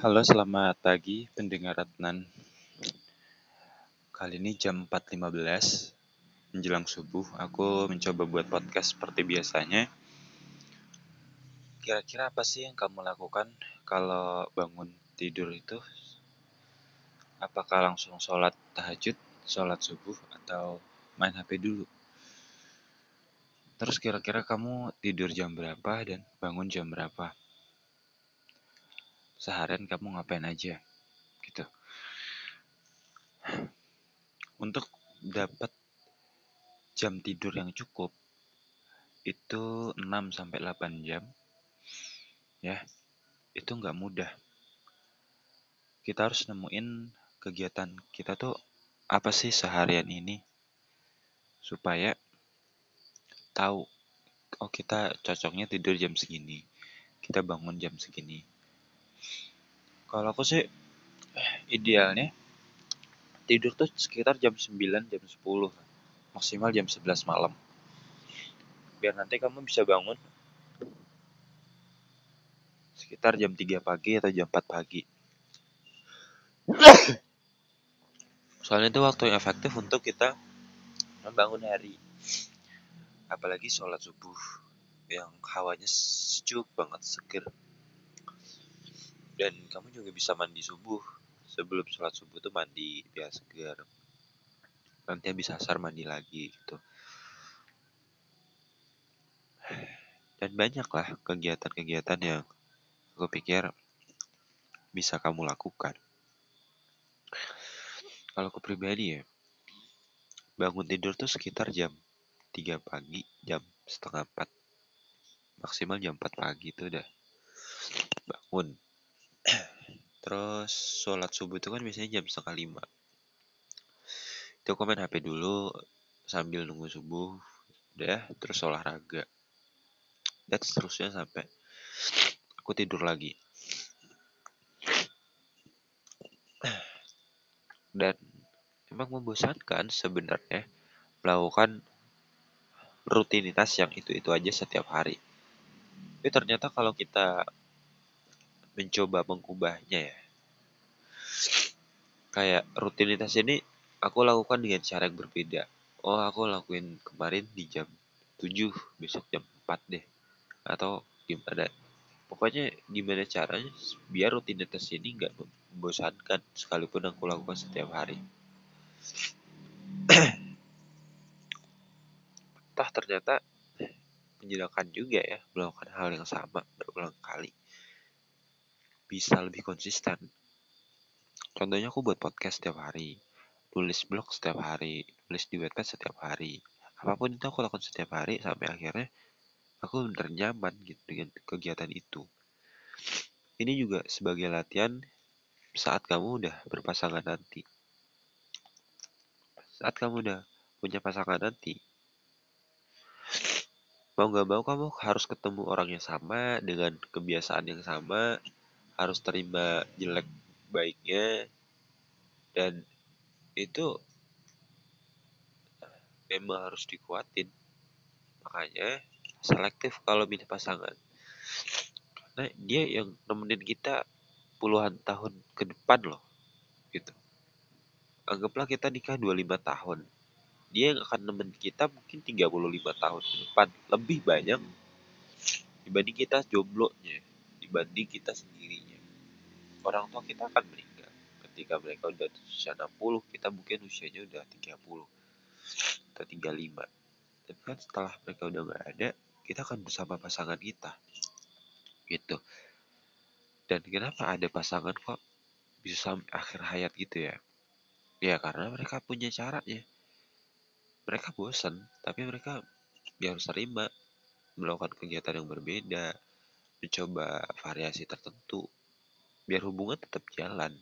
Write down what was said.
Halo, selamat pagi pendengar Adnan. Kali ini jam 4.15 menjelang subuh, aku mencoba buat podcast seperti biasanya. Kira-kira apa sih yang kamu lakukan kalau bangun tidur itu? Apakah langsung sholat tahajud, sholat subuh, atau main HP dulu? Terus kira-kira kamu tidur jam berapa dan bangun jam berapa? Seharian kamu ngapain aja? Gitu. Untuk dapat jam tidur yang cukup itu 6 sampai 8 jam. Ya. Itu nggak mudah. Kita harus nemuin kegiatan kita tuh apa sih seharian ini supaya tahu oh kita cocoknya tidur jam segini kita bangun jam segini kalau aku sih idealnya tidur tuh sekitar jam 9 jam 10 maksimal jam 11 malam. Biar nanti kamu bisa bangun sekitar jam 3 pagi atau jam 4 pagi. Soalnya itu waktu yang efektif untuk kita membangun hari. Apalagi sholat subuh yang hawanya sejuk banget seger dan kamu juga bisa mandi subuh. Sebelum sholat subuh tuh mandi biar seger nanti habis asar mandi lagi gitu. Dan banyak lah kegiatan-kegiatan yang aku pikir bisa kamu lakukan. Kalau aku pribadi ya bangun tidur tuh sekitar jam 3 pagi jam setengah 4 maksimal jam 4 pagi itu udah bangun terus sholat subuh itu kan biasanya jam setengah 5 itu aku HP dulu sambil nunggu subuh udah terus olahraga. Dan seterusnya sampai aku tidur lagi. Dan emang membosankan sebenarnya melakukan rutinitas yang itu-itu aja setiap hari. Tapi ternyata kalau kita mencoba mengubahnya ya, kayak rutinitas ini aku lakukan dengan cara yang berbeda. Oh, aku lakuin kemarin di jam 7, besok jam 4 deh. Atau gimana. Pokoknya gimana caranya biar rutinitas ini nggak membosankan sekalipun aku lakukan setiap hari. Toh ternyata menyenangkan juga ya melakukan hal yang sama berulang kali. Bisa lebih konsisten. Contohnya aku buat podcast setiap hari, nulis blog setiap hari, nulis di webpad setiap hari. Apa pun itu aku lakukan setiap hari sampai akhirnya aku bener nyaman gitu dengan kegiatan itu. Ini juga sebagai latihan saat kamu udah berpasangan nanti. Saat kamu udah punya pasangan nanti, mau gak mau kamu harus ketemu orang yang sama dengan kebiasaan yang sama, harus terima jelek baiknya, dan itu memang harus dikuatin. Makanya selektif kalau milih pasangan. Karena dia yang nemenin kita puluhan tahun ke depan loh. Gitu. Anggaplah kita nikah 25 tahun. Dia yang akan nemenin kita mungkin 35 tahun ke depan. Lebih banyak dibanding kita jomblonya. Dibanding kita sendirinya. Orang tua kita akan meninggal. Ketika mereka udah usia 60, kita mungkin usianya udah 30 atau 35. Tapi kan setelah mereka udah nggak ada, kita akan bersama pasangan kita. Gitu. Dan kenapa ada pasangan kok bisa sampai akhir hayat gitu ya? Ya karena mereka punya caranya. Mereka bosan, tapi mereka ya harus terima melakukan kegiatan yang berbeda, mencoba variasi tertentu, biar hubungan tetap jalan.